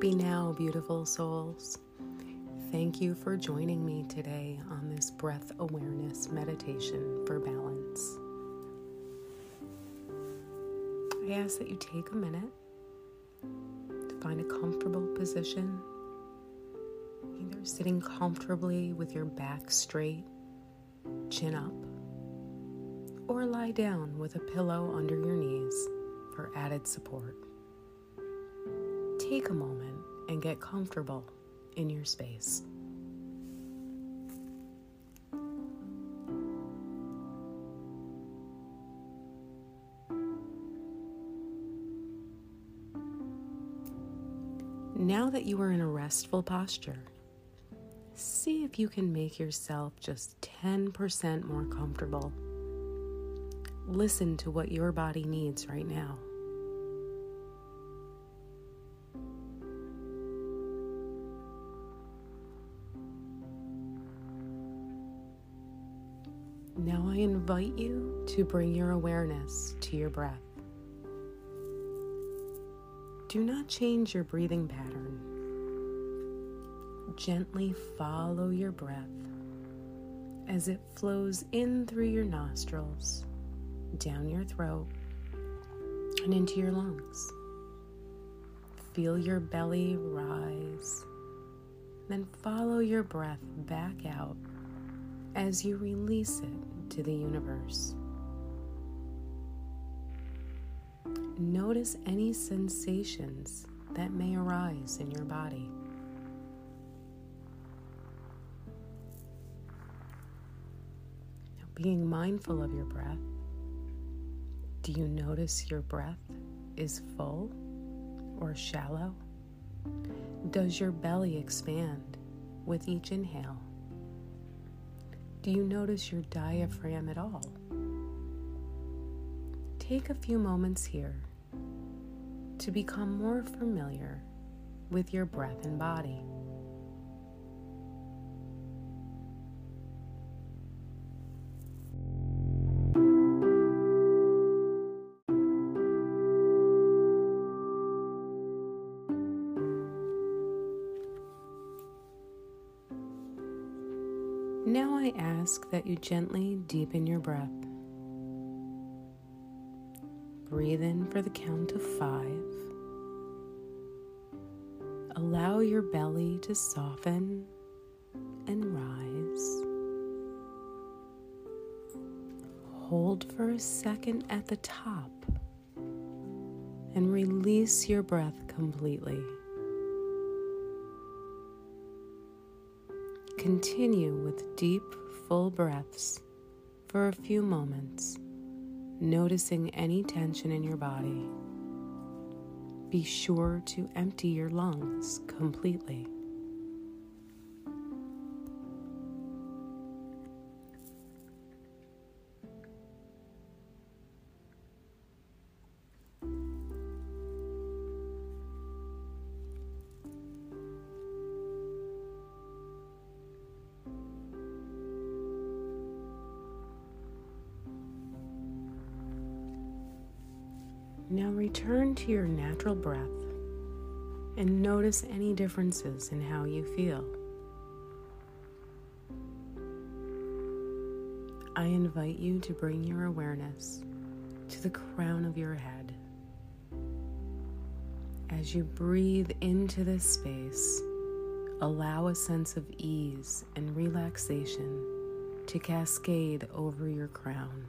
Happy now, beautiful souls. Thank you for joining me today on this breath awareness meditation for balance. I ask that you take a minute to find a comfortable position, either sitting comfortably with your back straight, chin up, or lie down with a pillow under your knees for added support take a moment and get comfortable in your space. Now that you are in a restful posture, see if you can make yourself just 10% more comfortable. Listen to what your body needs right now. Invite you to bring your awareness to your breath. Do not change your breathing pattern. Gently follow your breath as it flows in through your nostrils, down your throat, and into your lungs. Feel your belly rise, then follow your breath back out as you release it to the universe. Notice any sensations that may arise in your body. Being mindful of your breath, do you notice your breath is full or shallow? Does your belly expand with each inhale? Do you notice your diaphragm at all? Take a few moments here to become more familiar with your breath and body. Now I ask that you gently deepen your breath. Breathe in for the count of five. Allow your belly to soften and rise. Hold for a second at the top and release your breath completely. Continue with deep, full breaths for a few moments, noticing any tension in your body. Be sure to empty your lungs completely. Now return to your natural breath and notice any differences in how you feel. I invite you to bring your awareness to the crown of your head. As you breathe into this space, allow a sense of ease and relaxation to cascade over your crown.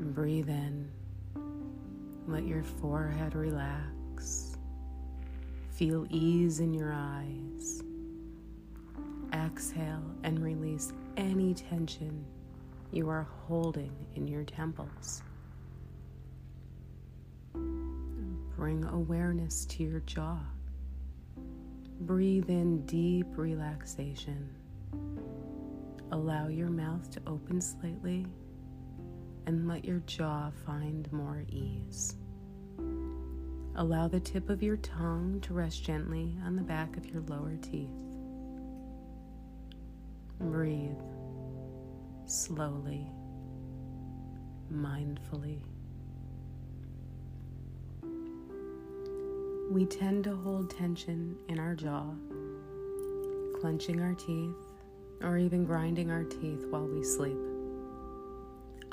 Breathe in. Let your forehead relax. Feel ease in your eyes. Exhale and release any tension you are holding in your temples. Bring awareness to your jaw. Breathe in deep relaxation. Allow your mouth to open slightly and let your jaw find more ease. Allow the tip of your tongue to rest gently on the back of your lower teeth. Breathe slowly, mindfully. We tend to hold tension in our jaw, clenching our teeth, or even grinding our teeth while we sleep.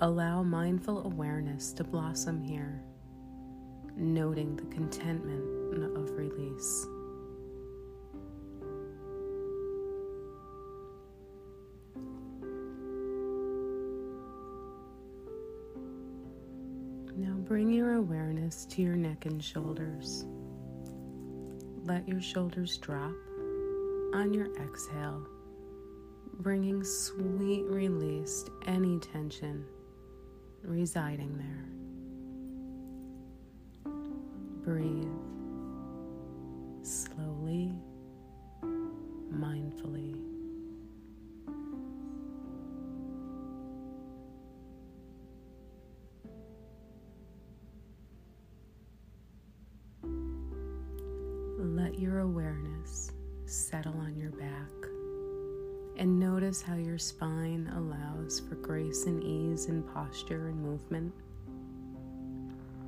Allow mindful awareness to blossom here, noting the contentment of release. Now bring your awareness to your neck and shoulders. Let your shoulders drop on your exhale, bringing sweet release to any tension residing there. Breathe slowly, mindfully. Let your awareness settle on notice how your spine allows for grace and ease in posture and movement.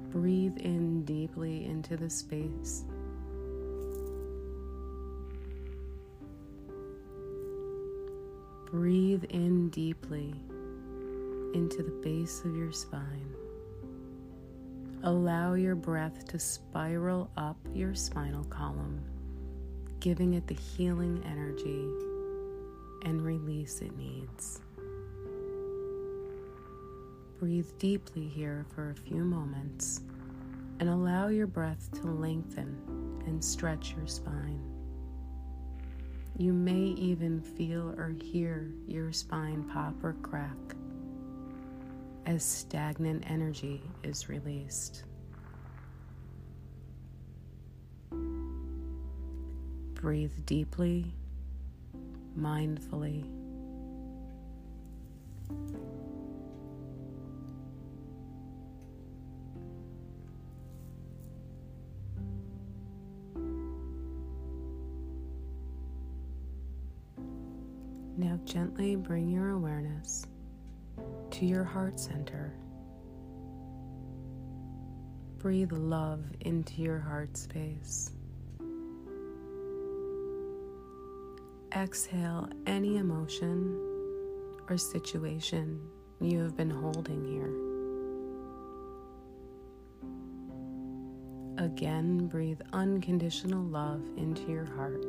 Breathe in deeply into the space. Breathe in deeply into the base of your spine. Allow your breath to spiral up your spinal column, giving it the healing energy and release it needs. Breathe deeply here for a few moments and allow your breath to lengthen and stretch your spine. You may even feel or hear your spine pop or crack as stagnant energy is released. Breathe deeply, mindfully. Now, gently bring your awareness to your heart center. Breathe love into your heart space. Exhale any emotion or situation you have been holding here. Again, breathe unconditional love into your heart.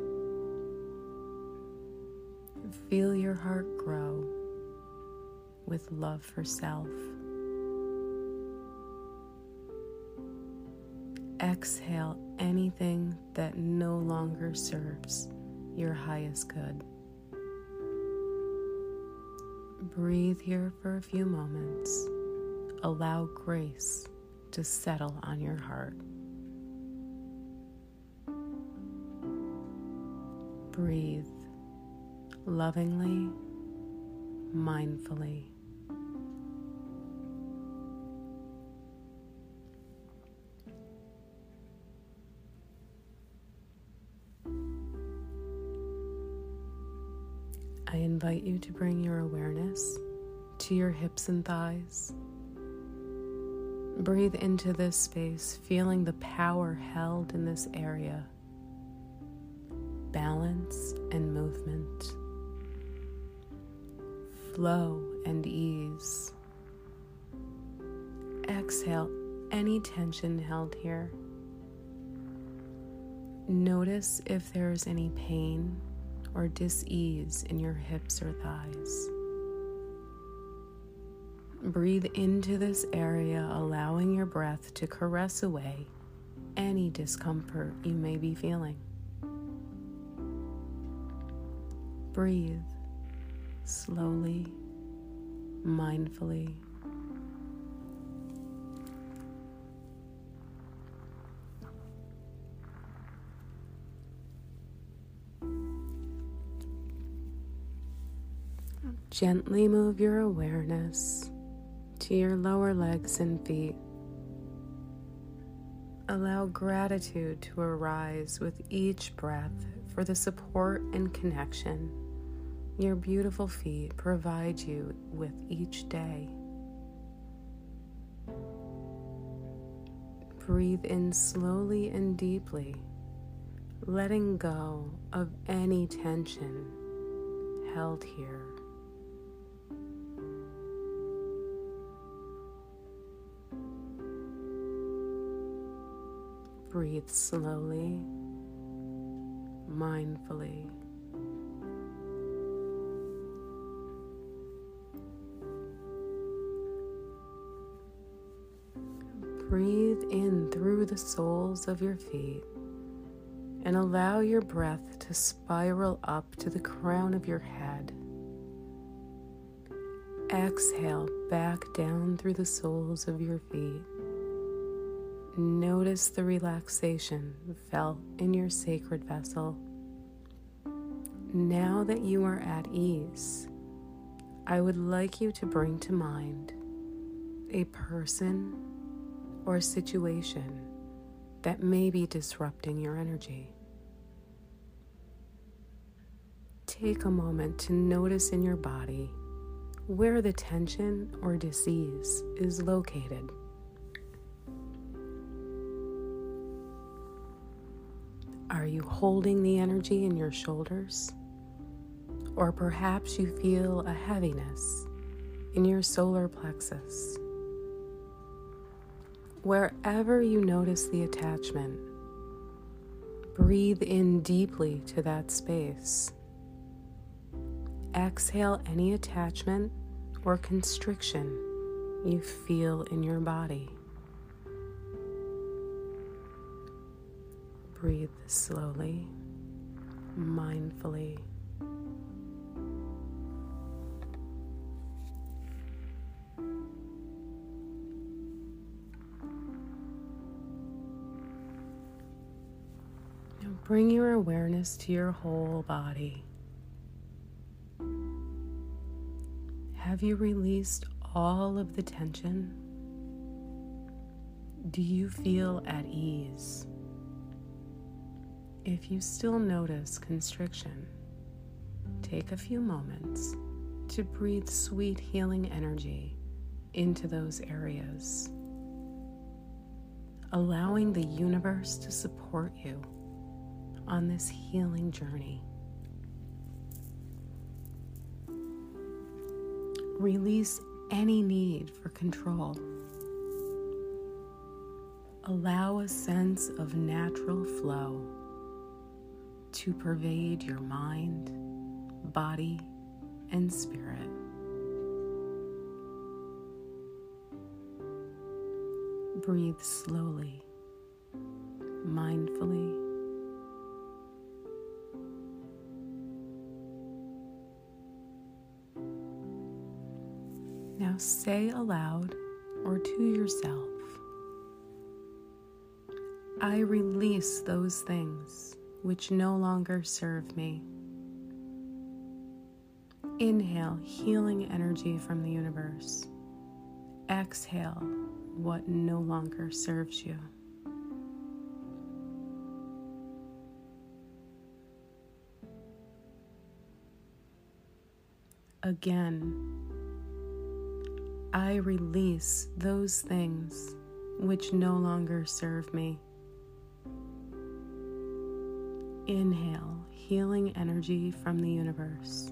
Feel your heart grow with love for self. Exhale anything that no longer serves your highest good. Breathe here for a few moments. Allow grace to settle on your heart. Breathe lovingly, mindfully. Invite you to bring your awareness to your hips and thighs. Breathe into this space, feeling the power held in this area, balance and movement, flow and ease. Exhale any tension held here. Notice if there is any pain or dis-ease in your hips or thighs. Breathe into this area, allowing your breath to caress away any discomfort you may be feeling. Breathe slowly, mindfully. Gently move your awareness to your lower legs and feet. Allow gratitude to arise with each breath for the support and connection your beautiful feet provide you with each day. breathe in slowly and deeply, letting go of any tension held here. Breathe slowly, mindfully. Breathe in through the soles of your feet and allow your breath to spiral up to the crown of your head. Exhale back down through the soles of your feet. Notice the relaxation felt in your sacred vessel. Now that you are at ease, I would like you to bring to mind a person or situation that may be disrupting your energy. Take a moment to notice in your body where the tension or disease is located. Are you holding the energy in your shoulders? Or perhaps you feel a heaviness in your solar plexus. Wherever you notice the attachment, breathe in deeply to that space. Exhale any attachment or constriction you feel in your body. Breathe slowly, mindfully. Bring your awareness to your whole body. Have you released all of the tension? Do you feel at ease? If you still notice constriction, take a few moments to breathe sweet healing energy into those areas, allowing the universe to support you on this healing journey. Release any need for control. Allow a sense of natural flow to pervade your mind, body, and spirit. Breathe slowly, mindfully. Now say aloud or to yourself, I release those things which no longer serve me. Inhale healing energy from the universe. Exhale what no longer serves you. Again, I release those things which no longer serve me. Inhale healing energy from the universe.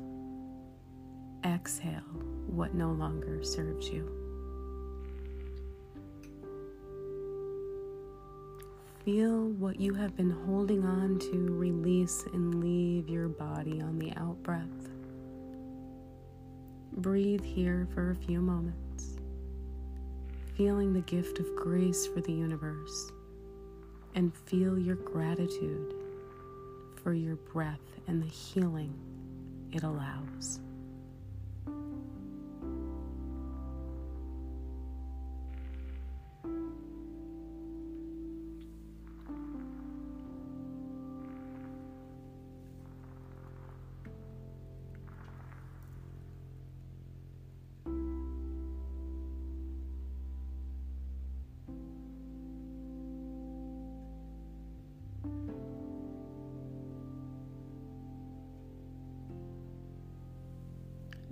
Exhale what no longer serves you. Feel what you have been holding on to release and leave your body on the out breath. Breathe here for a few moments, feeling the gift of grace for the universe, and feel your gratitude for your breath and the healing it allows.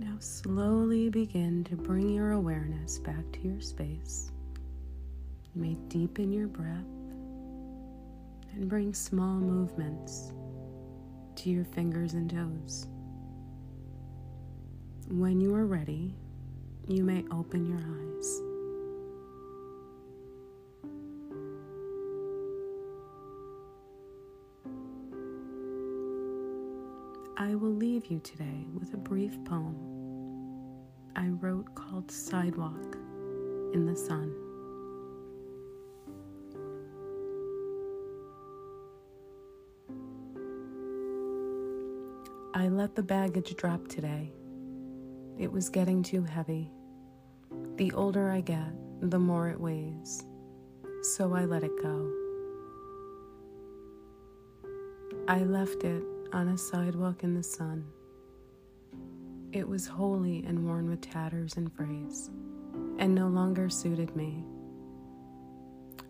Now, slowly begin to bring your awareness back to your space. You may deepen your breath and bring small movements to your fingers and toes. When you are ready, you may open your eyes. I will leave you today with a brief poem I wrote called Sidewalk in the Sun. I let the baggage drop today. It was getting too heavy. The older I get, the more it weighs. So I let it go. I left it on a sidewalk in the sun. It was holey and worn with tatters and frays, and no longer suited me.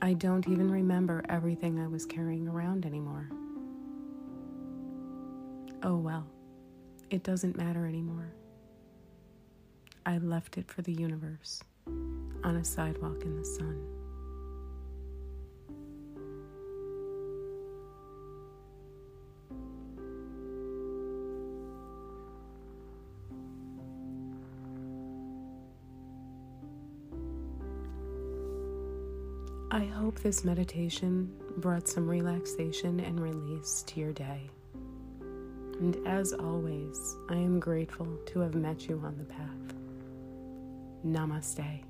I don't even remember everything I was carrying around anymore. Oh well, it doesn't matter anymore. I left it for the universe on a sidewalk in the sun. I hope this meditation brought some relaxation and release to your day. And as always, I am grateful to have met you on the path. Namaste.